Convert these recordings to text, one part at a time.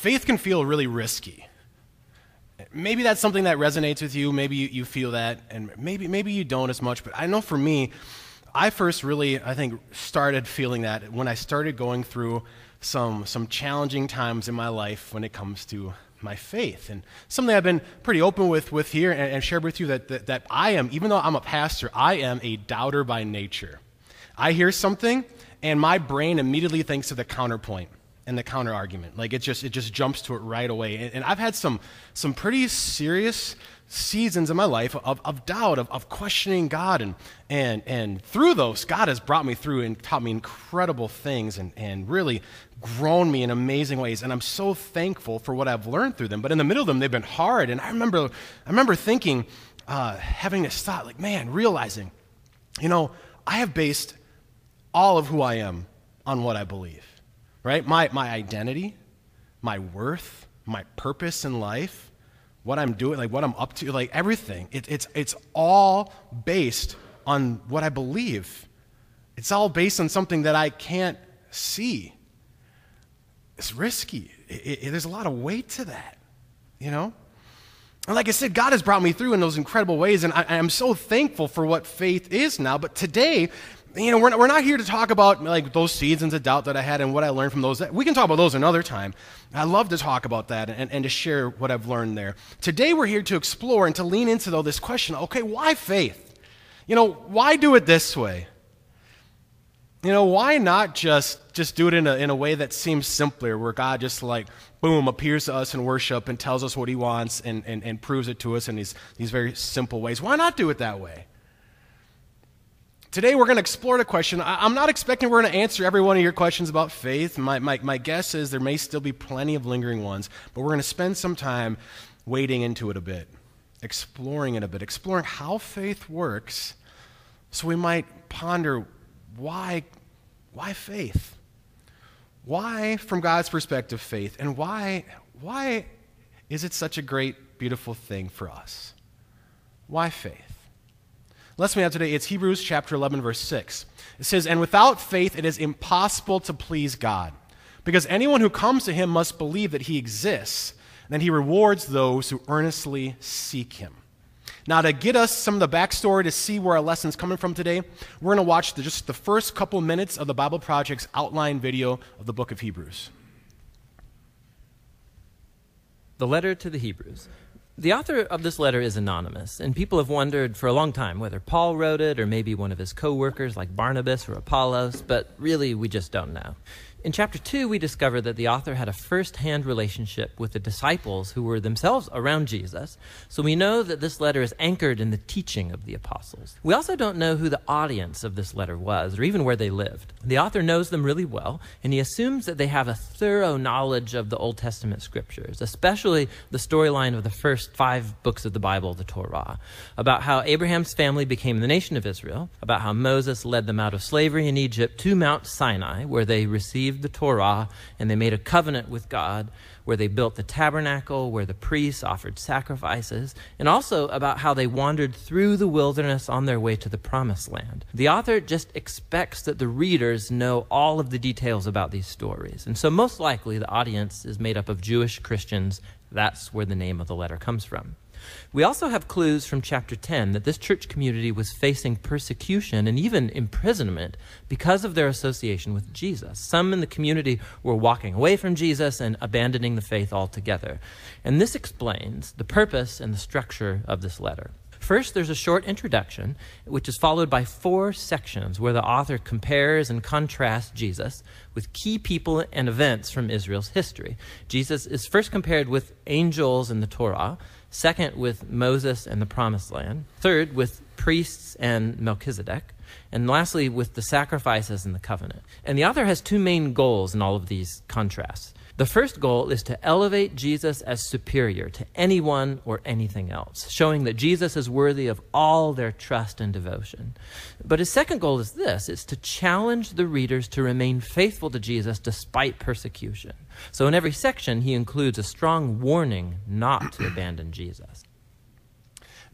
faith can feel really risky. Maybe that's something that resonates with you. Maybe you, you feel that, and maybe, maybe you don't as much. But I know for me, I first really, I think, started feeling that when I started going through some, some challenging times in my life when it comes to my faith. And something I've been pretty open with, with here and, and shared with you that, that, that I am, even though I'm a pastor, I am a doubter by nature. I hear something, and my brain immediately thinks of the counterpoint and the counter argument. Like it just it just jumps to it right away. And, and, I've had some some pretty serious seasons in my life of, of doubt, of, of questioning God, and and and through those, God has brought me through and taught me incredible things and, and really grown me in amazing ways. And I'm so thankful for what I've learned through them. But in the middle of them, they've been hard. And I remember I remember thinking, uh, having this thought, like, man, realizing, you know, I have based all of who I am on what I believe right? My, my identity, my worth, my purpose in life, what I'm doing, like what I'm up to, like everything. It, it's, it's all based on what I believe. It's all based on something that I can't see. It's risky. It, it, there's a lot of weight to that, you know? And like I said, God has brought me through in those incredible ways, and I, I'm so thankful for what faith is now. But today, you know, we're not, we're not here to talk about like those seasons of doubt that I had and what I learned from those. We can talk about those another time. I love to talk about that and, and to share what I've learned there. Today we're here to explore and to lean into though this question. Okay, why faith? You know, why do it this way? You know, why not just just do it in a in a way that seems simpler, where God just like boom appears to us in worship and tells us what He wants and, and, and proves it to us in these these very simple ways. Why not do it that way? Today, we're going to explore the question. I'm not expecting we're going to answer every one of your questions about faith. My, my, my guess is there may still be plenty of lingering ones, but we're going to spend some time wading into it a bit, exploring it a bit, exploring how faith works so we might ponder why, why faith? Why, from God's perspective, faith? And why, why is it such a great, beautiful thing for us? Why faith? Lesson we have today, it's Hebrews chapter 11, verse 6. It says, And without faith it is impossible to please God, because anyone who comes to him must believe that he exists, and that he rewards those who earnestly seek him. Now, to get us some of the backstory to see where our lesson's coming from today, we're going to watch the, just the first couple minutes of the Bible Project's outline video of the book of Hebrews. The letter to the Hebrews. The author of this letter is anonymous, and people have wondered for a long time whether Paul wrote it or maybe one of his co workers like Barnabas or Apollos, but really we just don't know. In chapter 2, we discover that the author had a first hand relationship with the disciples who were themselves around Jesus, so we know that this letter is anchored in the teaching of the apostles. We also don't know who the audience of this letter was, or even where they lived. The author knows them really well, and he assumes that they have a thorough knowledge of the Old Testament scriptures, especially the storyline of the first five books of the Bible, the Torah, about how Abraham's family became the nation of Israel, about how Moses led them out of slavery in Egypt to Mount Sinai, where they received received the Torah and they made a covenant with God where they built the tabernacle, where the priests offered sacrifices, and also about how they wandered through the wilderness on their way to the promised land. The author just expects that the readers know all of the details about these stories. And so, most likely, the audience is made up of Jewish Christians. That's where the name of the letter comes from. We also have clues from chapter 10 that this church community was facing persecution and even imprisonment because of their association with Jesus. Some in the community were walking away from Jesus and abandoning the faith altogether. And this explains the purpose and the structure of this letter. First, there's a short introduction, which is followed by four sections where the author compares and contrasts Jesus with key people and events from Israel's history. Jesus is first compared with angels in the Torah, Second, with Moses and the Promised Land. Third, with priests and Melchizedek. And lastly, with the sacrifices and the covenant. And the author has two main goals in all of these contrasts. The first goal is to elevate Jesus as superior to anyone or anything else, showing that Jesus is worthy of all their trust and devotion. But his second goal is this it's to challenge the readers to remain faithful to Jesus despite persecution. So in every section, he includes a strong warning not to abandon Jesus.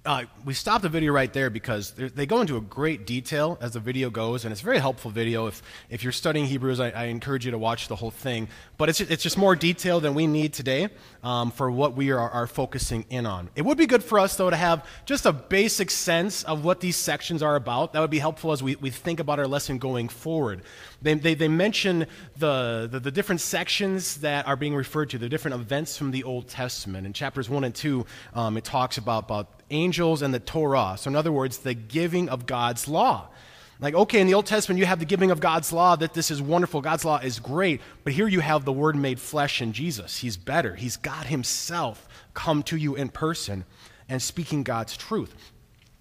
Uh, we stopped the video right there because they go into a great detail as the video goes, and it's a very helpful video. If, if you're studying Hebrews, I, I encourage you to watch the whole thing. But it's, it's just more detail than we need today um, for what we are, are focusing in on. It would be good for us, though, to have just a basic sense of what these sections are about. That would be helpful as we, we think about our lesson going forward. They, they, they mention the, the, the different sections that are being referred to, the different events from the Old Testament. In chapters 1 and 2, um, it talks about, about angels and the Torah. So, in other words, the giving of God's law. Like, okay, in the Old Testament, you have the giving of God's law, that this is wonderful. God's law is great. But here you have the Word made flesh in Jesus. He's better. He's God Himself come to you in person and speaking God's truth.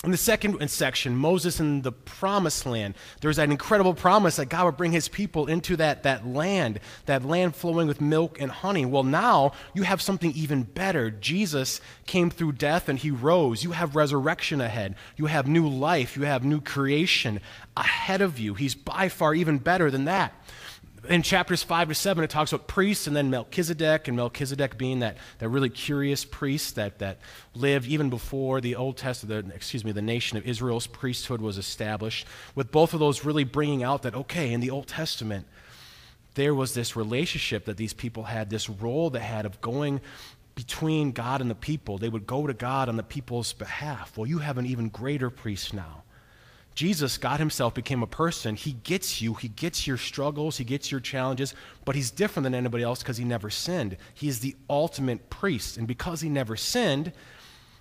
In the second section, Moses in the promised land, there's that incredible promise that God would bring his people into that, that land, that land flowing with milk and honey. Well, now you have something even better. Jesus came through death and he rose. You have resurrection ahead. You have new life. You have new creation ahead of you. He's by far even better than that in chapters 5 to 7, it talks about priests and then Melchizedek, and Melchizedek being that, that really curious priest that, that lived even before the Old Testament, the, excuse me, the nation of Israel's priesthood was established, with both of those really bringing out that, okay, in the Old Testament, there was this relationship that these people had, this role they had of going between God and the people. They would go to God on the people's behalf. Well, you have an even greater priest now Jesus, God Himself, became a person. He gets you, He gets your struggles, He gets your challenges, but He's different than anybody else because He never sinned. He is the ultimate priest. And because He never sinned,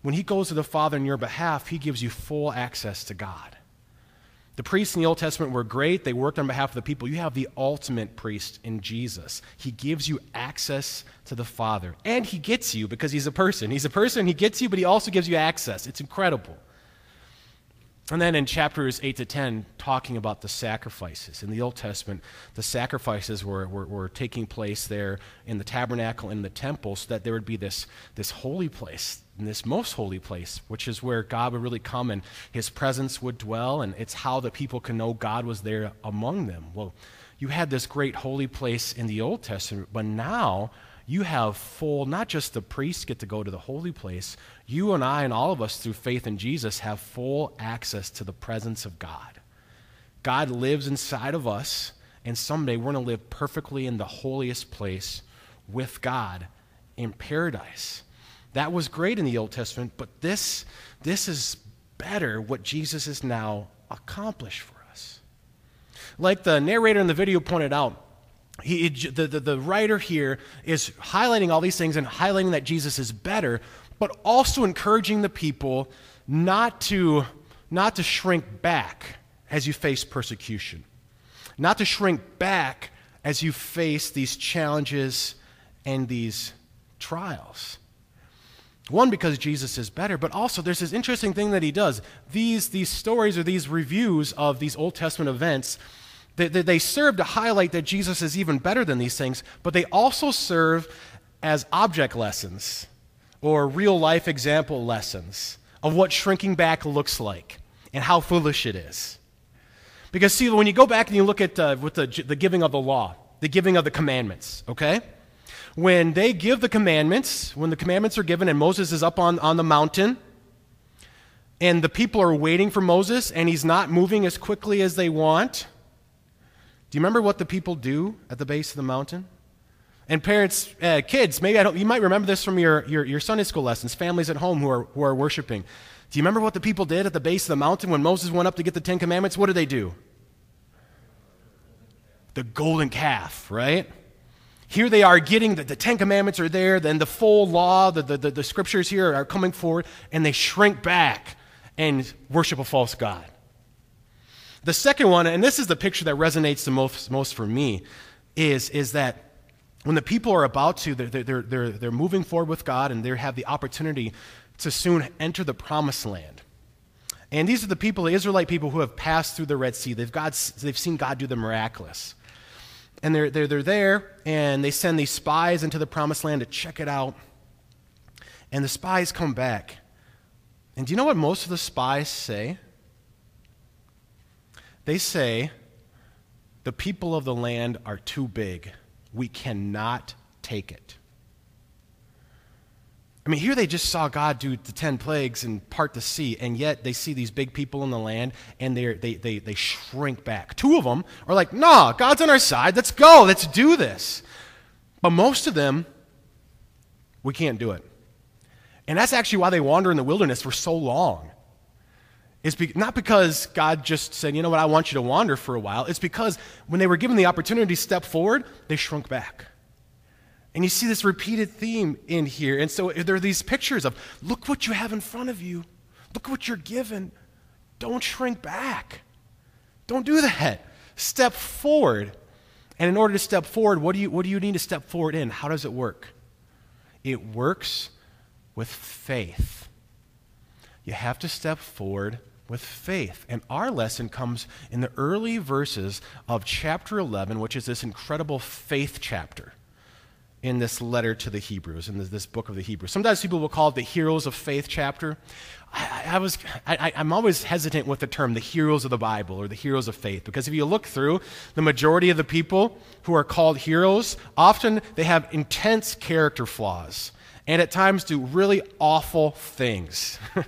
when He goes to the Father on your behalf, He gives you full access to God. The priests in the Old Testament were great. They worked on behalf of the people. You have the ultimate priest in Jesus. He gives you access to the Father. And he gets you because he's a person. He's a person, he gets you, but he also gives you access. It's incredible. And then in chapters 8 to 10, talking about the sacrifices. In the Old Testament, the sacrifices were, were, were, taking place there in the tabernacle in the temple so that there would be this, this holy place, this most holy place, which is where God would really come and his presence would dwell, and it's how the people can know God was there among them. Well, you had this great holy place in the Old Testament, but now you have full, not just the priests get to go to the holy place, you and I and all of us through faith in Jesus have full access to the presence of God. God lives inside of us, and someday we're going to live perfectly in the holiest place with God in paradise. That was great in the Old Testament, but this, this is better what Jesus has now accomplished for us. Like the narrator in the video pointed out, he, the, the, the writer here is highlighting all these things and highlighting that Jesus is better, but also encouraging the people not to, not to shrink back as you face persecution, not to shrink back as you face these challenges and these trials. One, because Jesus is better, but also there's this interesting thing that he does. These, these stories or these reviews of these Old Testament events they, they, they serve to highlight that Jesus is even better than these things, but they also serve as object lessons or real life example lessons of what shrinking back looks like and how foolish it is. Because, see, when you go back and you look at uh, with the, the giving of the law, the giving of the commandments, okay? When they give the commandments, when the commandments are given and Moses is up on, on the mountain, and the people are waiting for Moses and he's not moving as quickly as they want, do you remember what the people do at the base of the mountain? And parents, uh, kids, maybe I don't, you might remember this from your, your, your Sunday school lessons, families at home who are, who are worshiping. Do you remember what the people did at the base of the mountain when Moses went up to get the Ten Commandments? What did they do? The golden calf, right? Here they are getting the, the Ten Commandments are there, then the full law, the, the, the, the scriptures here are coming forward, and they shrink back and worship a false God. The second one, and this is the picture that resonates the most, most for me, is, is that when the people are about to, they're, they're, they're, they're moving forward with God and they have the opportunity to soon enter the promised land. And these are the people, the Israelite people, who have passed through the Red Sea. They've, God, they've seen God do the miraculous. And they're, they're, they're there, and they send these spies into the promised land to check it out. And the spies come back. And do you know what most of the spies say? They say, the people of the land are too big. We cannot take it. I mean, here they just saw God do the 10 plagues and part the sea, and yet they see these big people in the land and they they, they, they shrink back. Two of them are like, nah, God's on our side. Let's go. Let's do this. But most of them, we can't do it. And that's actually why they wander in the wilderness for so long. It's be, not because God just said, you know what, I want you to wander for a while. It's because when they were given the opportunity to step forward, they shrunk back. And you see this repeated theme in here. And so there are these pictures of look what you have in front of you, look what you're given. Don't shrink back. Don't do that. Step forward. And in order to step forward, what do you, what do you need to step forward in? How does it work? It works with faith. You have to step forward with faith. And our lesson comes in the early verses of chapter 11, which is this incredible faith chapter in this letter to the Hebrews, in this, book of the Hebrews. Sometimes people will call it the heroes of faith chapter. I, I was, I, I'm always hesitant with the term the heroes of the Bible or the heroes of faith because if you look through the majority of the people who are called heroes, often they have intense character flaws and at times do really awful things.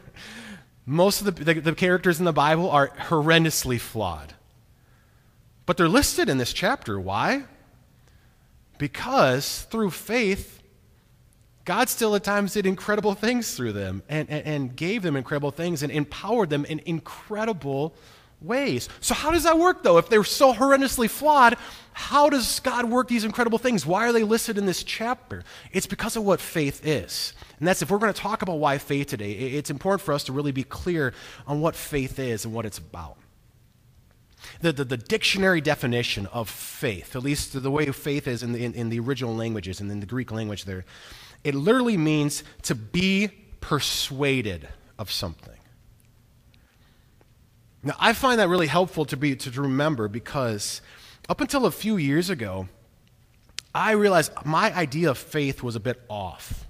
Most of the, the, the characters in the Bible are horrendously flawed. But they're listed in this chapter. Why? Because through faith, God still at times did incredible things through them and, and, and, gave them incredible things and empowered them in incredible ways. So, how does that work though? If they're so horrendously flawed, how does God work these incredible things? Why are they listed in this chapter? It's because of what faith is. And that's if we're going to talk about why faith today, it's important for us to really be clear on what faith is and what it's about the, the, the, dictionary definition of faith, at least the way faith is in the, in, in the original languages and in the Greek language there, it literally means to be persuaded of something. Now, I find that really helpful to, be, to remember because up until a few years ago, I realized my idea of faith was a bit off.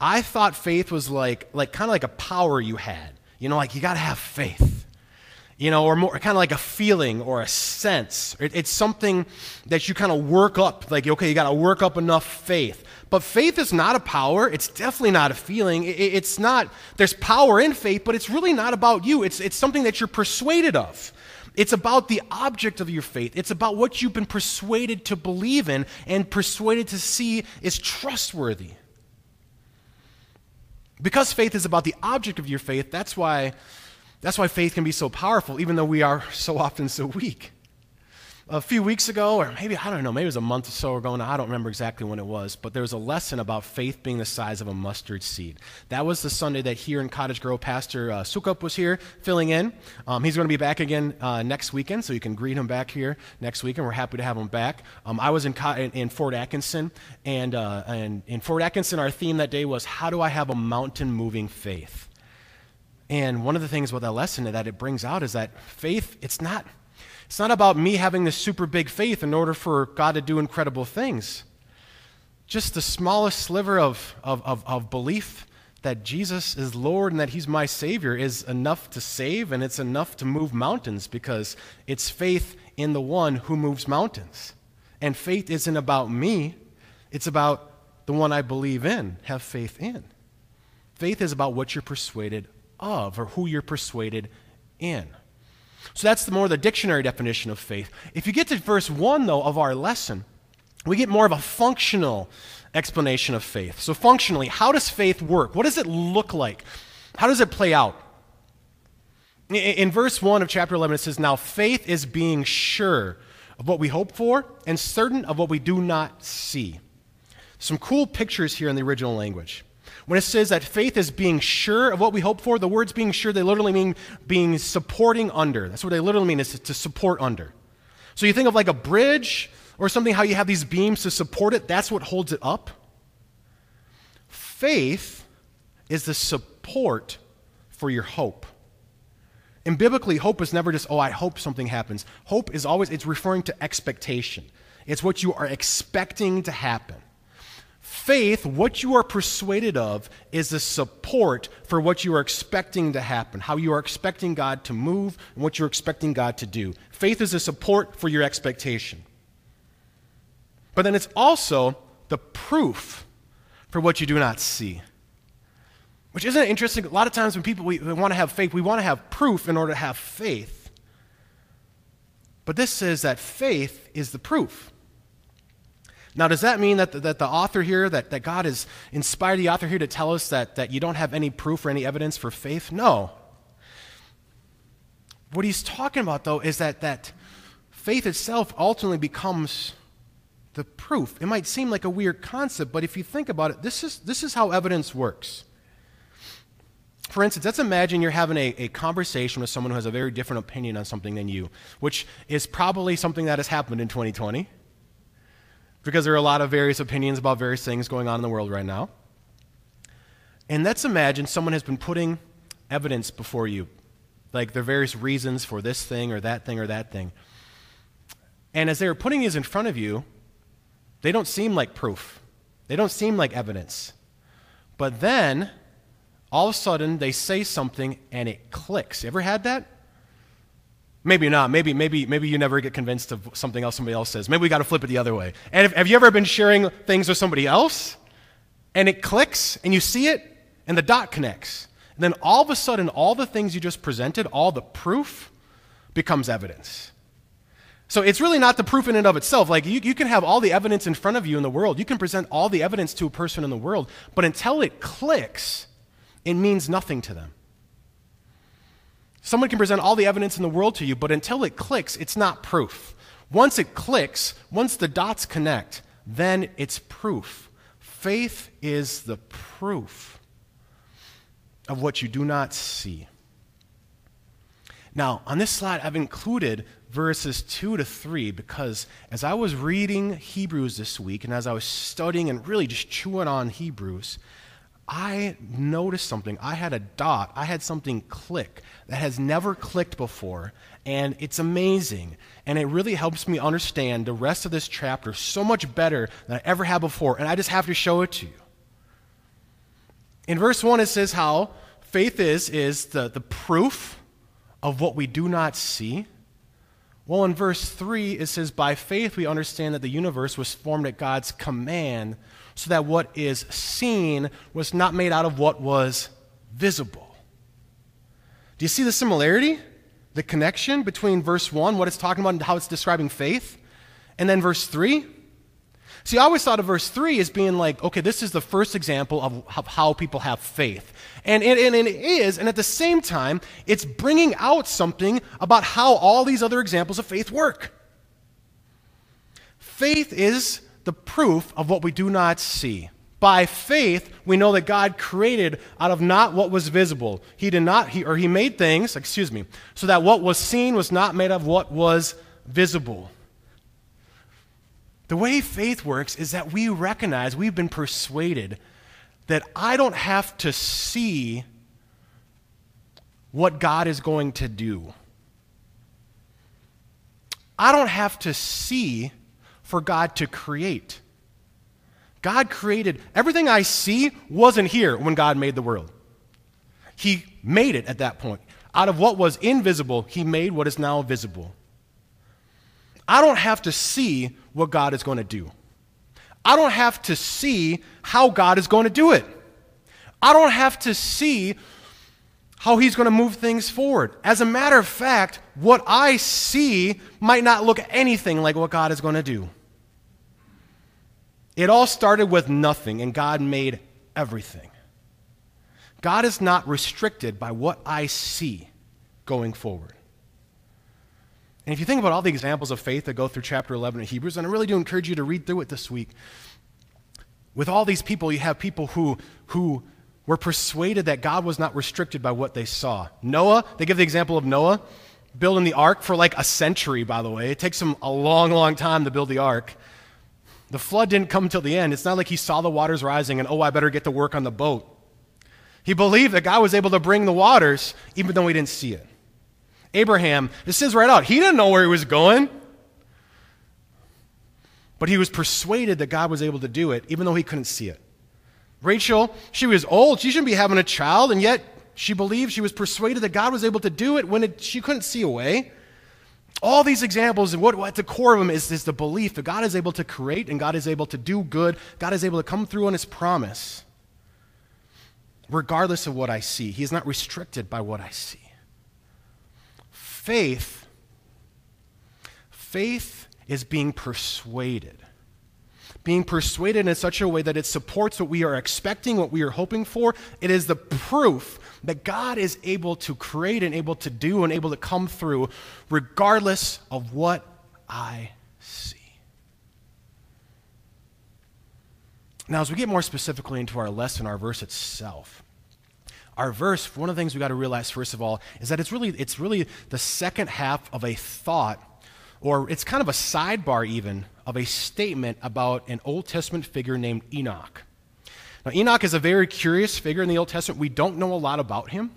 I thought faith was like, like kind of like a power you had. You know, like you got to have faith you know, or more kind of like a feeling or a sense. It, it's something that you kind of work up, like, okay, you got to work up enough faith. But faith is not a power. It's definitely not a feeling. It, it's not, there's power in faith, but it's really not about you. It's, it's something that you're persuaded of. It's about the object of your faith. It's about what you've been persuaded to believe in and persuaded to see is trustworthy. Because faith is about the object of your faith, that's why that's why faith can be so powerful, even though we are so often so weak. A few weeks ago, or maybe, I don't know, maybe it was a month or so ago now, I don't remember exactly when it was, but there was a lesson about faith being the size of a mustard seed. That was the Sunday that here in Cottage Grove, Pastor uh, Sukup was here filling in. Um, he's going to be back again uh, next weekend, so you can greet him back here next weekend. We're happy to have him back. Um, I was in, in, in, Fort Atkinson, and, uh, and in Fort Atkinson, our theme that day was How do I have a mountain moving faith? And one of the things with that lesson that it brings out is that faith, it's not, it's not about me having this super big faith in order for God to do incredible things. Just the smallest sliver of, of, of, of belief that Jesus is Lord and that He's my Savior is enough to save and it's enough to move mountains because it's faith in the one who moves mountains. And faith isn't about me, it's about the one I believe in, have faith in. Faith is about what you're persuaded of or who you're persuaded in. So that's the more the dictionary definition of faith. If you get to verse 1, though, of our lesson, we get more of a functional explanation of faith. So, functionally, how does faith work? What does it look like? How does it play out? In verse 1 of chapter 11, it says, Now faith is being sure of what we hope for and certain of what we do not see. Some cool pictures here in the original language. When it says that faith is being sure of what we hope for, the words being sure, they literally mean being supporting under. That's what they literally mean, is to support under. So you think of like a bridge or something, how you have these beams to support it, that's what holds it up. Faith is the support for your hope. And biblically, hope is never just, oh, I hope something happens. Hope is always, it's referring to expectation. It's what you are expecting to happen. Faith, what you are persuaded of, is the support for what you are expecting to happen, how you are expecting God to move, and what you're expecting God to do. Faith is a support for your expectation. But then it's also the proof for what you do not see. Which isn't interesting? A lot of times when people we, we want to have faith, we want to have proof in order to have faith. But this says that faith is the proof. Now, does that mean that the, that the author here, that, that God has inspired the author here to tell us that, that you don't have any proof or any evidence for faith? No. What he's talking about, though, is that, that faith itself ultimately becomes the proof. It might seem like a weird concept, but if you think about it, this is, this is how evidence works. For instance, let's imagine you're having a, a conversation with someone who has a very different opinion on something than you, which is probably something that has happened in 2020 because there are a lot of various opinions about various things going on in the world right now. And let's imagine someone has been putting evidence before you, like there are various reasons for this thing or that thing or that thing. And as they're putting these in front of you, they don't seem like proof, they don't seem like evidence. But then, all of a sudden, they say something and it clicks. You ever had that? Maybe not. Maybe, maybe, maybe you never get convinced of something else somebody else says. Maybe we got to flip it the other way. And if, have you ever been sharing things with somebody else and it clicks and you see it and the dot connects? And then all of a sudden, all the things you just presented, all the proof, becomes evidence. So it's really not the proof in and of itself. Like you, you can have all the evidence in front of you in the world. You can present all the evidence to a person in the world, but until it clicks, it means nothing to them. Someone can present all the evidence in the world to you, but until it clicks, it's not proof. Once it clicks, once the dots connect, then it's proof. Faith is the proof of what you do not see. Now, on this slide, I've included verses 2 to 3 because as I was reading Hebrews this week and as I was studying and really just chewing on Hebrews, I noticed something. I had a dot, I had something click that has never clicked before, and it's amazing. And it really helps me understand the rest of this chapter so much better than I ever had before, and I just have to show it to you. In verse 1, it says how faith is, is the, the proof of what we do not see. Well, in verse 3, it says, By faith we understand that the universe was formed at God's command so that what is seen was not made out of what was visible. Do you see the similarity? The connection between verse 1, what it's talking about, and how it's describing faith, and then verse 3? See, I always thought of verse 3 as being like, okay, this is the first example of, how people have faith. And, and, and it is, and at the same time, it's bringing out something about how all these other examples of faith work. Faith is the proof of what we do not see. By faith, we know that God created out of not what was visible. He did not, he, or He made things, excuse me, so that what was seen was not made of what was visible. The way faith works is that we recognize, we've been persuaded that I don't have to see what God is going to do. I don't have to see for God to create. God created everything I see wasn't here when God made the world. He made it at that point. Out of what was invisible, He made what is now visible. I don't have to see what God is going to do. I don't have to see how God is going to do it. I don't have to see how he's going to move things forward. As a matter of fact, what I see might not look anything like what God is going to do. It all started with nothing, and God made everything. God is not restricted by what I see going forward. And if you think about all the examples of faith that go through chapter 11 of Hebrews, and I really do encourage you to read through it this week, with all these people, you have people who, who were persuaded that God was not restricted by what they saw. Noah, they give the example of Noah building the ark for like a century, by the way. It takes him a long, long time to build the ark. The flood didn't come till the end. It's not like he saw the waters rising and, oh, I better get to work on the boat. He believed that God was able to bring the waters even though he didn't see it. Abraham, it says right out, he didn't know where he was going. But he was persuaded that God was able to do it even though he couldn't see it. Rachel, she was old. She shouldn't be having a child, and yet she believed, she was persuaded that God was able to do it when it, she couldn't see a way. All these examples, and what, what at the core of them is, is the belief that God is able to create and God is able to do good. God is able to come through on his promise. regardless of what I see. He is not restricted by what I see. Faith, faith is being persuaded. Being persuaded in such a way that it supports what we are expecting, what we are hoping for. It is the proof that God is able to create and able to do and able to come through regardless of what I see. Now, as we get more specifically into our lesson, our verse itself, our verse, one of the things we got to realize, first of all, is that it's really, it's really the second half of a thought, or it's kind of a sidebar even, of a statement about an Old Testament figure named Enoch. Now, Enoch is a very curious figure in the Old Testament. We don't know a lot about him,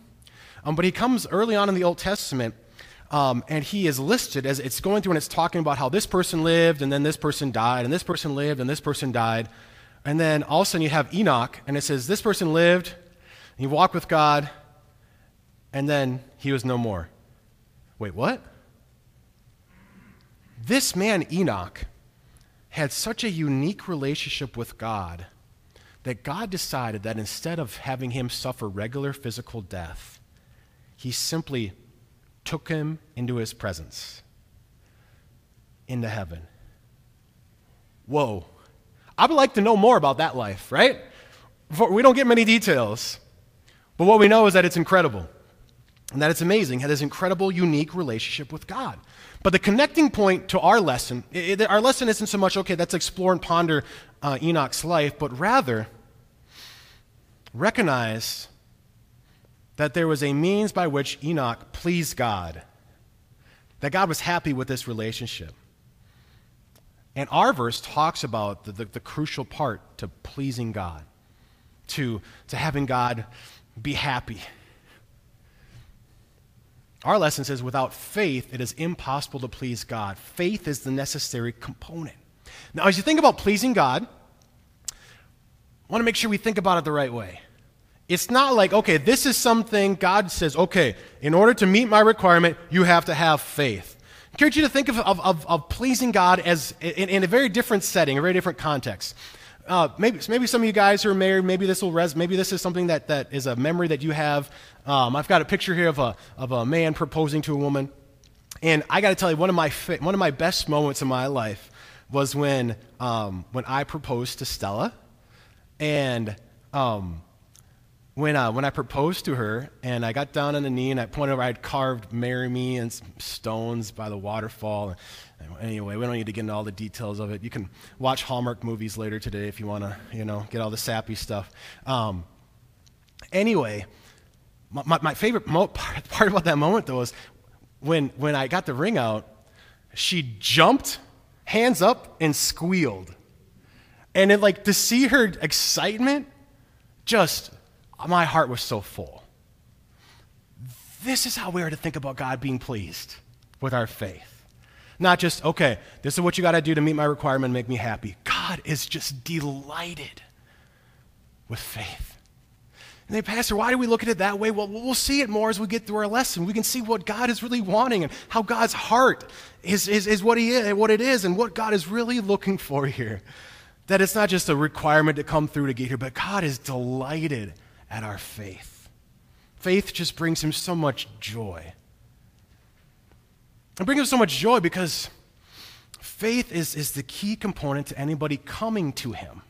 um, but he comes early on in the Old Testament, um, and he is listed as it's going through and it's talking about how this person lived, and then this person died, and this person lived, and this person died. And then all of a sudden you have Enoch, and it says, This person lived, he walked with God, and then he was no more. Wait, what? This man, Enoch, had such a unique relationship with God that God decided that instead of having him suffer regular physical death, he simply took him into his presence, into heaven. Whoa. I would like to know more about that life, right? We don't get many details. But what we know is that it's incredible and that it's amazing, had this incredible, unique relationship with God. But the connecting point to our lesson, it, our lesson isn't so much, okay, let's explore and ponder uh, Enoch's life, but rather recognize that there was a means by which Enoch pleased God, that God was happy with this relationship. And our verse talks about the, the, the crucial part to pleasing God, to, to having God be happy. Our lesson says without faith, it is impossible to please God. Faith is the necessary component. Now, as you think about pleasing God, I want to make sure we think about it the right way. It's not like, okay, this is something God says, okay, in order to meet my requirement, you have to have faith. I encourage you to think of, of, of pleasing God as in, in, a very different setting, a very different context. Uh, maybe, maybe some of you guys who are married, maybe this will res- maybe this is something that, that is a memory that you have. Um, I've got a picture here of a, of a man proposing to a woman. And I got to tell you, one of, my fa- one of my best moments in my life was when, um, when I proposed to Stella. And um, when, uh, when I proposed to her and I got down on the knee and I pointed over, I had carved marry me and stones by the waterfall. Anyway, we don't need to get into all the details of it. You can watch Hallmark movies later today if you want to, you know, get all the sappy stuff. Um, anyway, my, my favorite mo- part, part about that moment though was when, when I got the ring out, she jumped, hands up, and squealed. And it like to see her excitement just my heart was so full. This is how we are to think about God being pleased with our faith. Not just, okay, this is what you got to do to meet my requirement and make me happy. God is just delighted with faith. And they, Pastor, why do we look at it that way? Well, we'll see it more as we get through our lesson. We can see what God is really wanting and how God's heart is, is, is what, he is, what it is and what God is really looking for here. That it's not just a requirement to come through to get here, but God is delighted at our faith. Faith just brings him so much joy. It brings him so much joy because faith is, is the key component to anybody coming to him.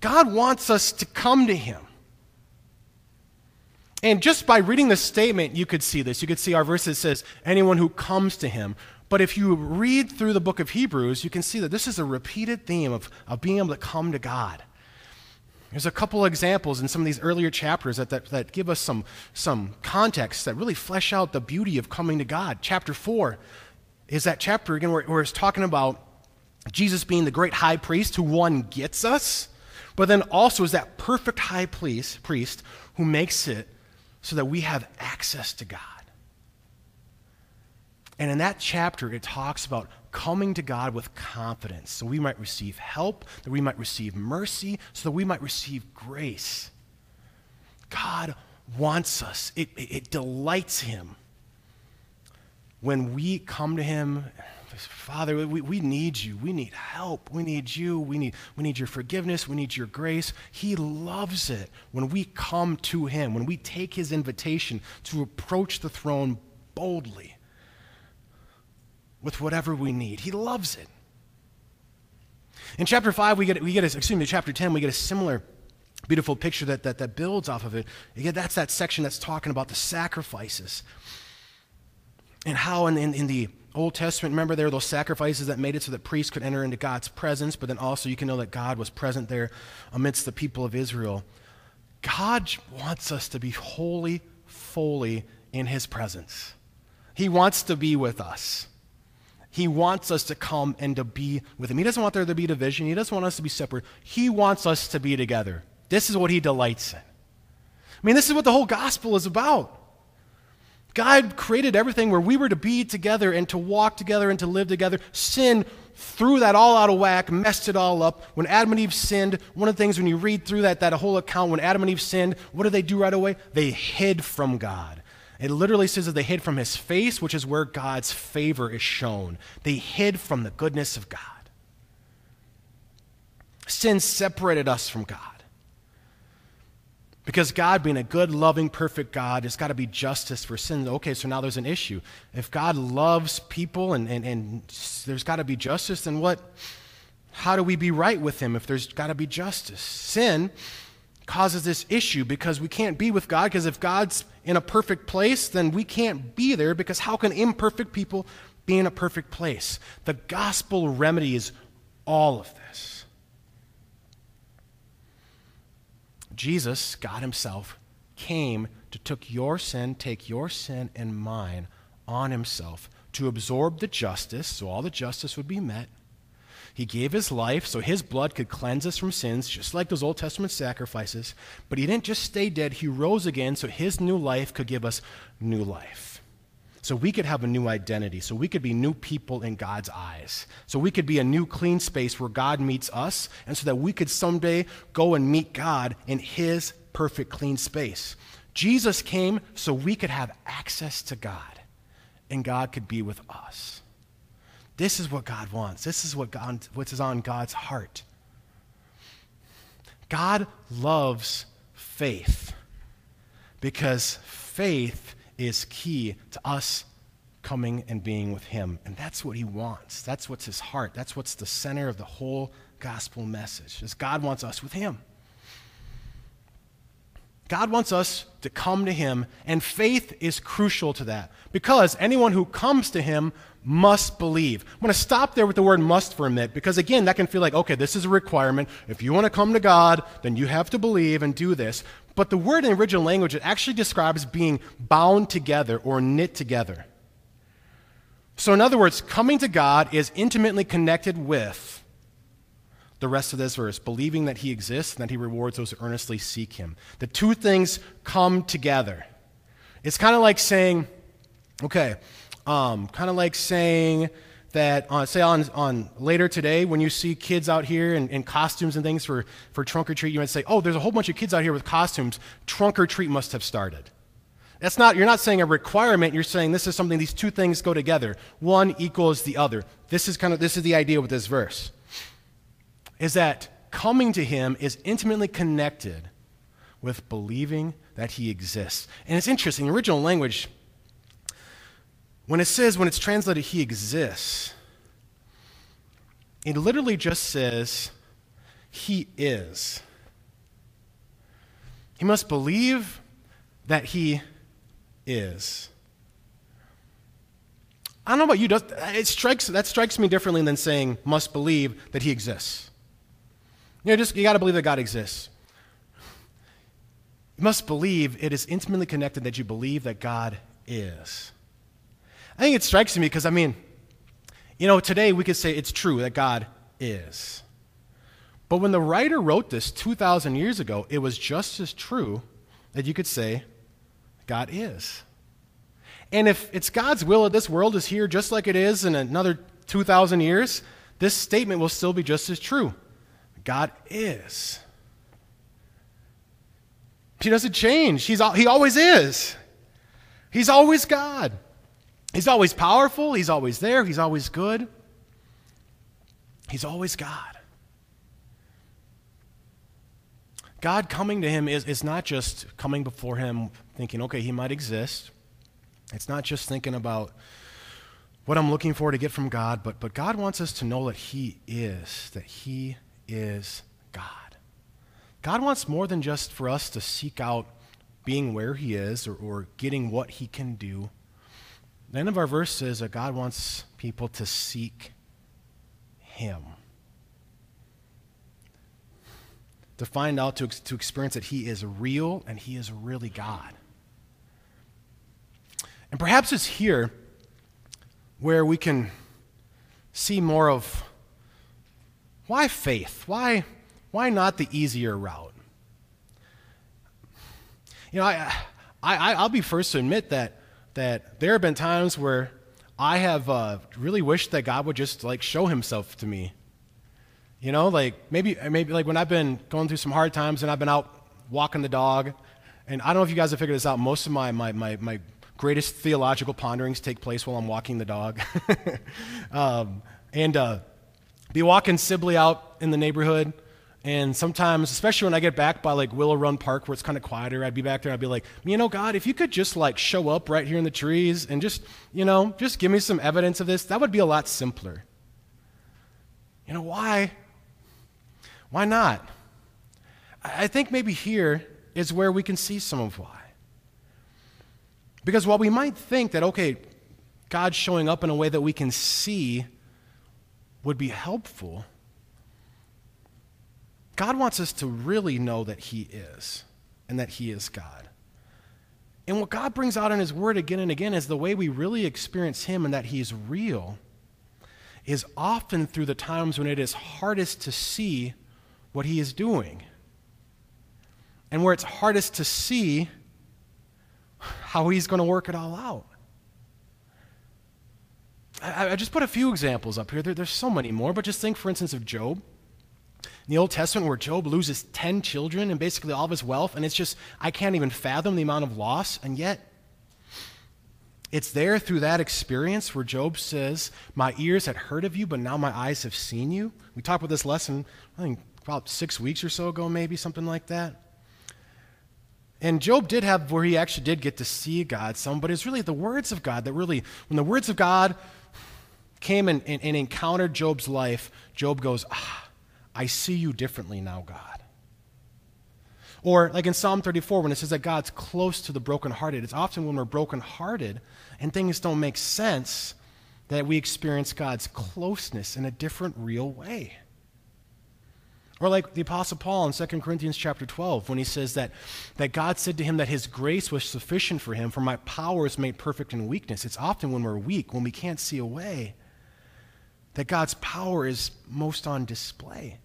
God wants us to come to him. And just by reading the statement, you could see this. You could see our verse that says, anyone who comes to him. But if you read through the book of Hebrews, you can see that this is a repeated theme of, of being able to come to God. There's a couple examples in some of these earlier chapters that, that, that give us some, some context that really flesh out the beauty of coming to God. Chapter 4 is that chapter again where, where it's talking about Jesus being the great high priest who one gets us, but then also is that perfect high priest, priest who makes it so that we have access to God. And in that chapter, it talks about coming to God with confidence so we might receive help, that we might receive mercy, so that we might receive grace. God wants us, it, it, it delights Him when we come to Him Father, we, we need you. We need help. We need you. We need, we need your forgiveness. We need your grace. He loves it when we come to Him, when we take His invitation to approach the throne boldly with whatever we need. He loves it. In chapter 5, we get, we get a, excuse me, chapter 10, we get a similar beautiful picture that, that, that builds off of it. Again, that's that section that's talking about the sacrifices and how in, in, in the Old Testament, remember there were those sacrifices that made it so that priests could enter into God's presence, but then also you can know that God was present there amidst the people of Israel. God wants us to be wholly, fully in His presence. He wants to be with us. He wants us to come and to be with Him. He doesn't want there to be division. He doesn't want us to be separate. He wants us to be together. This is what He delights in. I mean, this is what the whole gospel is about. God created everything where we were to be together and to walk together and to live together. Sin threw that all out of whack, messed it all up. When Adam and Eve sinned, one of the things when you read through that, that whole account, when Adam and Eve sinned, what did they do right away? They hid from God. It literally says that they hid from his face, which is where God's favor is shown. They hid from the goodness of God. Sin separated us from God. Because God, being a good, loving, perfect God, there's got to be justice for sin. Okay, so now there's an issue. If God loves people and, and, and there's got to be justice, then what? How do we be right with Him if there's got to be justice? Sin causes this issue because we can't be with God because if God's in a perfect place, then we can't be there because how can imperfect people be in a perfect place? The gospel remedies all of this. Jesus, God Himself, came to took your sin, take your sin and mine on Himself to absorb the justice, so all the justice would be met he gave his life so his blood could cleanse us from sins, just like those Old Testament sacrifices. But he didn't just stay dead, he rose again so his new life could give us new life. So we could have a new identity, so we could be new people in God's eyes. So we could be a new clean space where God meets us, and so that we could someday go and meet God in his perfect clean space. Jesus came so we could have access to God, and God could be with us. This is what God wants. This is what God, what is on God's heart. God loves faith because faith is key to us coming and being with Him. And that's what He wants. That's what's His heart. That's what's the center of the whole gospel message. Is God wants us with Him. God wants us to come to Him, and faith is crucial to that because anyone who comes to Him must believe. I'm going to stop there with the word must for a minute because, again, that can feel like, okay, this is a requirement. If you want to come to God, then you have to believe and do this. But the word in the original language, it actually describes being bound together or knit together. So, in other words, coming to God is intimately connected with the rest of this verse, believing that He exists and that He rewards those who earnestly seek Him. The two things come together. It's kind of like saying, okay, um, kind of like saying that, uh, say on, on later today, when you see kids out here in, in costumes and things for, for trunk or treat, you might say, oh, there's a whole bunch of kids out here with costumes. Trunk or treat must have started. That's not, you're not saying a requirement, you're saying this is something, these two things go together. One equals the other. This is kind of, this is the idea with this verse. Is that coming to him is intimately connected with believing that he exists. And it's interesting, the original language, when it says, when it's translated, he exists, it literally just says, he is. He must believe that he is. I don't know about you, it strikes, that strikes me differently than saying must believe that he exists. You know, just you got to believe that God exists. You must believe it is intimately connected that you believe that God is. I think it strikes me because, I mean, you know, today we could say it's true that God is. But when the writer wrote this 2,000 years ago, it was just as true that you could say God is. And if it's God's will that this world is here just like it is in another 2,000 years, this statement will still be just as true. God is. He doesn't change. He's, he always is. He's always God. He's always powerful, He's always there, He's always good. He's always God. God coming to him is, is not just coming before him thinking, okay, he might exist. It's not just thinking about what I'm looking for to get from God, but, but God wants us to know that he is, that he is God. God wants more than just for us to seek out being where he is or, or getting what he can do. The end of our verse says that God wants people to seek him. To find out, to, to experience that he is real and he is really God. And perhaps it's here where we can see more of why faith? Why, why not the easier route? You know, I, I, I'll be first to admit that, that there have been times where I have uh, really wished that God would just like show himself to me. You know, like maybe, maybe like when I've been going through some hard times and I've been out walking the dog, and I don't know if you guys have figured this out, most of my, my, my, my greatest theological ponderings take place while I'm walking the dog. um, and uh, be walking Sibley out in the neighborhood, and sometimes, especially when I get back by like Willow Run Park where it's kind of quieter, I'd be back there. I'd be like, you know, God, if you could just like show up right here in the trees and just, you know, just give me some evidence of this, that would be a lot simpler. You know, why? Why not? I think maybe here is where we can see some of why. Because while we might think that, okay, God showing up in a way that we can see would be helpful, God wants us to really know that He is and that He is God. And what God brings out in His Word again and again is the way we really experience Him and that He's real is often through the times when it is hardest to see what He is doing. And where it's hardest to see how He's going to work it all out. I, I, just put a few examples up here. There, there's so many more, but just think, for instance, of Job in the Old Testament where Job loses 10 children and basically all of his wealth, and it's just, I can't even fathom the amount of loss, and yet it's there through that experience where Job says, My ears had heard of you, but now my eyes have seen you. We talked about this lesson, I think about six weeks or so ago, maybe, something like that. And Job did have where he actually did get to see God some, but it's really the words of God that really, when the words of God came and, and, and encountered Job's life, Job goes, Ah, I see you differently now, God. Or like in Psalm 34, when it says that God's close to the brokenhearted, it's often when we're brokenhearted and things don't make sense that we experience God's closeness in a different, real way. Or like the Apostle Paul in 2 Corinthians chapter 12, when he says that, that God said to him that his grace was sufficient for him, for my power is made perfect in weakness. It's often when we're weak, when we can't see a way, that God's power is most on display.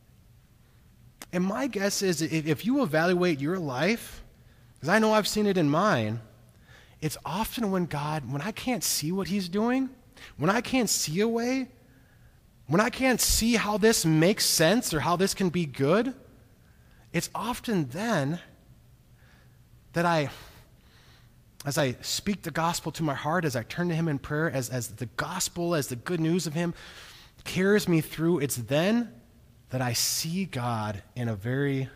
And my guess is if you evaluate your life, because I know I've seen it in mine, it's often when God, when I can't see what He's doing, when I can't see a way, when I can't see how this makes sense or how this can be good, it's often then that I, as I speak the gospel to my heart, as I turn to Him in prayer, as, as the gospel, as the good news of Him carries me through, it's then that I see God in a very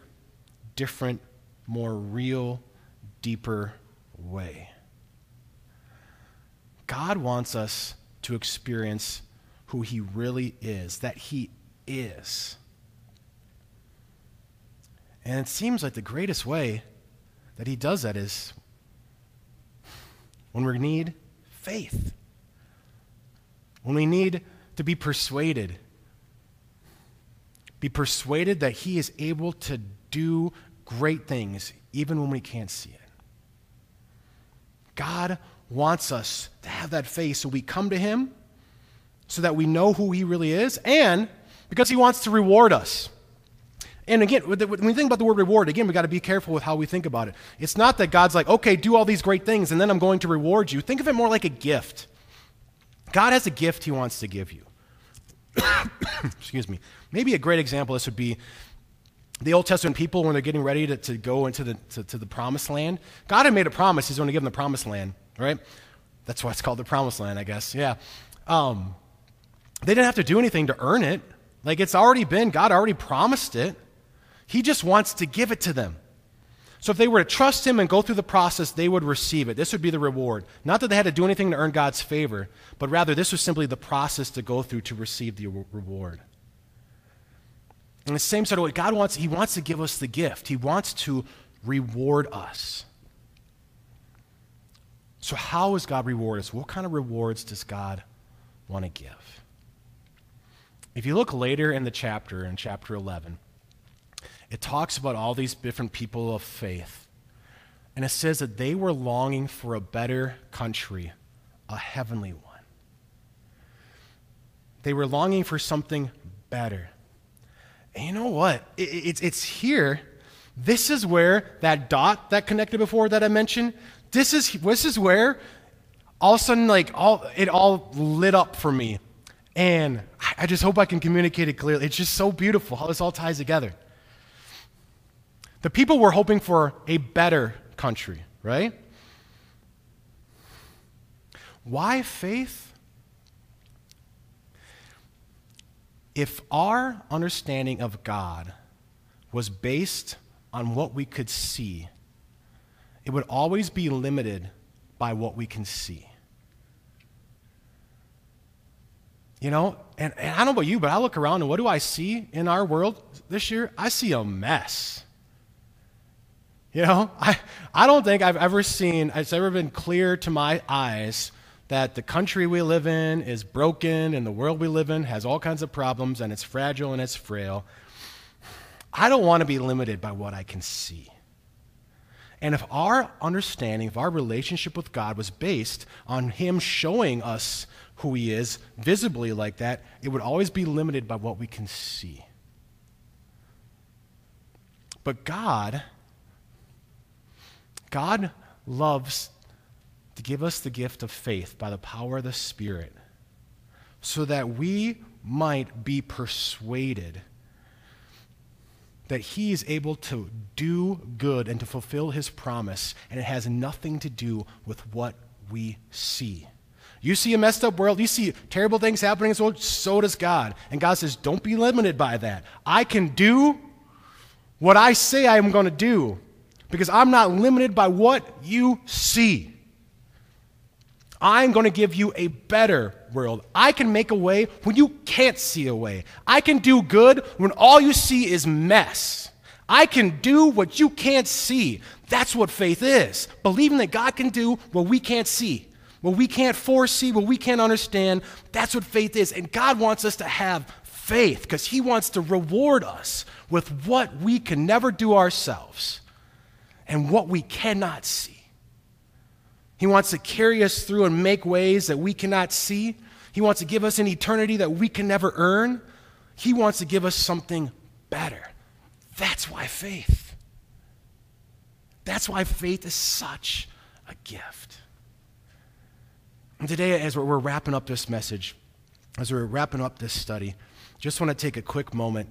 different, more real, deeper way. God wants us to experience who He really is, that He is. And it seems like the greatest way that He does that is when we need faith, when we need to be persuaded be persuaded that He is able to do great things even when we can't see it. God wants us to have that faith so we come to Him so that we know who He really is and because He wants to reward us. And again, when we think about the word reward, again, we've got to be careful with how we think about it. It's not that God's like, okay, do all these great things and then I'm going to reward you. Think of it more like a gift. God has a gift He wants to give you. Excuse me. Maybe a great example of this would be the Old Testament people when they're getting ready to, to go into the, to, to the promised land. God had made a promise He's going to give them the promised land, right? That's why it's called the promised land, I guess. Yeah. Um, they didn't have to do anything to earn it. Like it's already been, God already promised it. He just wants to give it to them. So if they were to trust Him and go through the process, they would receive it. This would be the reward. Not that they had to do anything to earn God's favor, but rather this was simply the process to go through to receive the reward. In the same sort of way, God wants, He wants to give us the gift. He wants to reward us. So, how does God reward us? What kind of rewards does God want to give? If you look later in the chapter, in chapter 11, it talks about all these different people of faith. And it says that they were longing for a better country, a heavenly one. They were longing for something better. And you know what? It, it, it's, here. This is where that dot that connected before that I mentioned, this is, this is where all of a sudden, like, all, it all lit up for me. And I just hope I can communicate it clearly. It's just so beautiful how this all ties together. The people were hoping for a better country, right? Why faith? If our understanding of God was based on what we could see, it would always be limited by what we can see. You know, and, and I don't know about you, but I look around and what do I see in our world this year? I see a mess. You know, I, I don't think I've ever seen, it's ever been clear to my eyes that the country we live in is broken and the world we live in has all kinds of problems and it's fragile and it's frail. I don't want to be limited by what I can see. And if our understanding, if our relationship with God was based on Him showing us who He is visibly like that, it would always be limited by what we can see. But God, God loves to give us the gift of faith by the power of the Spirit so that we might be persuaded that he is able to do good and to fulfill his promise, and it has nothing to do with what we see. You see a messed up world, you see terrible things happening in this world, so does God. And God says, Don't be limited by that. I can do what I say I am going to do because I'm not limited by what you see. I'm going to give you a better world. I can make a way when you can't see a way. I can do good when all you see is mess. I can do what you can't see. That's what faith is. Believing that God can do what we can't see, what we can't foresee, what we can't understand. That's what faith is. And God wants us to have faith because He wants to reward us with what we can never do ourselves and what we cannot see. He wants to carry us through and make ways that we cannot see. He wants to give us an eternity that we can never earn. He wants to give us something better. That's why faith. That's why faith is such a gift. And today, as we're wrapping up this message, as we're wrapping up this study, just want to take a quick moment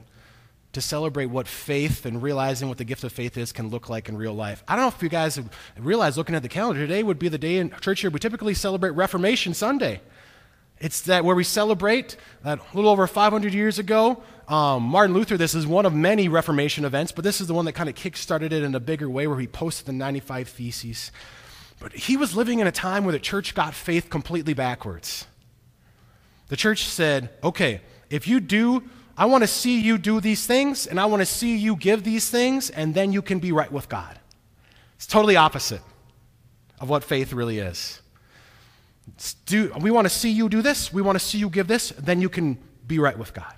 to celebrate what faith and realizing what the gift of faith is can look like in real life. I don't know if you guys realize looking at the calendar, today would be the day in church here we typically celebrate Reformation Sunday. It's that where we celebrate that a little over 500 years ago, um, Martin Luther, this is one of many Reformation events, but this is the one that kind of kick-started it in a bigger way where he posted the 95 Theses. But he was living in a time where the church got faith completely backwards. The church said, okay, if you do I want to see you do these things, and I want to see you give these things, and then you can be right with God. It's totally opposite of what faith really is. Do, we want to see you do this, we want to see you give this, then you can be right with God.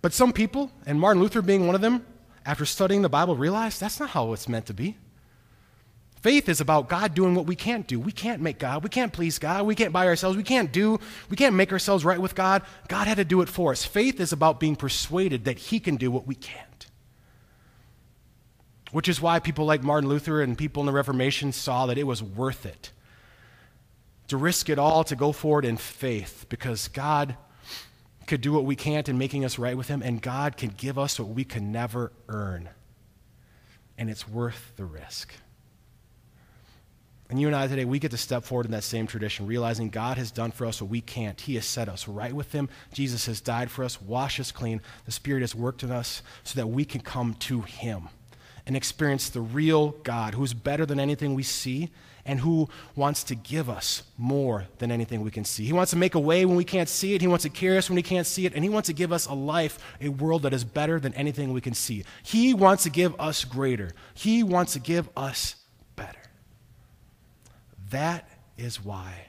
But some people, and Martin Luther being one of them, after studying the Bible, realized that's not how it's meant to be. Faith is about God doing what we can't do. We can't make God. We can't please God. We can't buy ourselves. We can't do, we can't make ourselves right with God. God had to do it for us. Faith is about being persuaded that He can do what we can't. Which is why people like Martin Luther and people in the Reformation saw that it was worth it to risk it all to go forward in faith because God could do what we can't in making us right with Him, and God can give us what we can never earn. And it's worth the risk. And you and I today, we get to step forward in that same tradition, realizing God has done for us what we can't. He has set us right with Him. Jesus has died for us, washed us clean. The Spirit has worked in us so that we can come to Him and experience the real God who's better than anything we see and who wants to give us more than anything we can see. He wants to make a way when we can't see it. He wants to carry us when we can't see it. And He wants to give us a life, a world that is better than anything we can see. He wants to give us greater. He wants to give us. That is why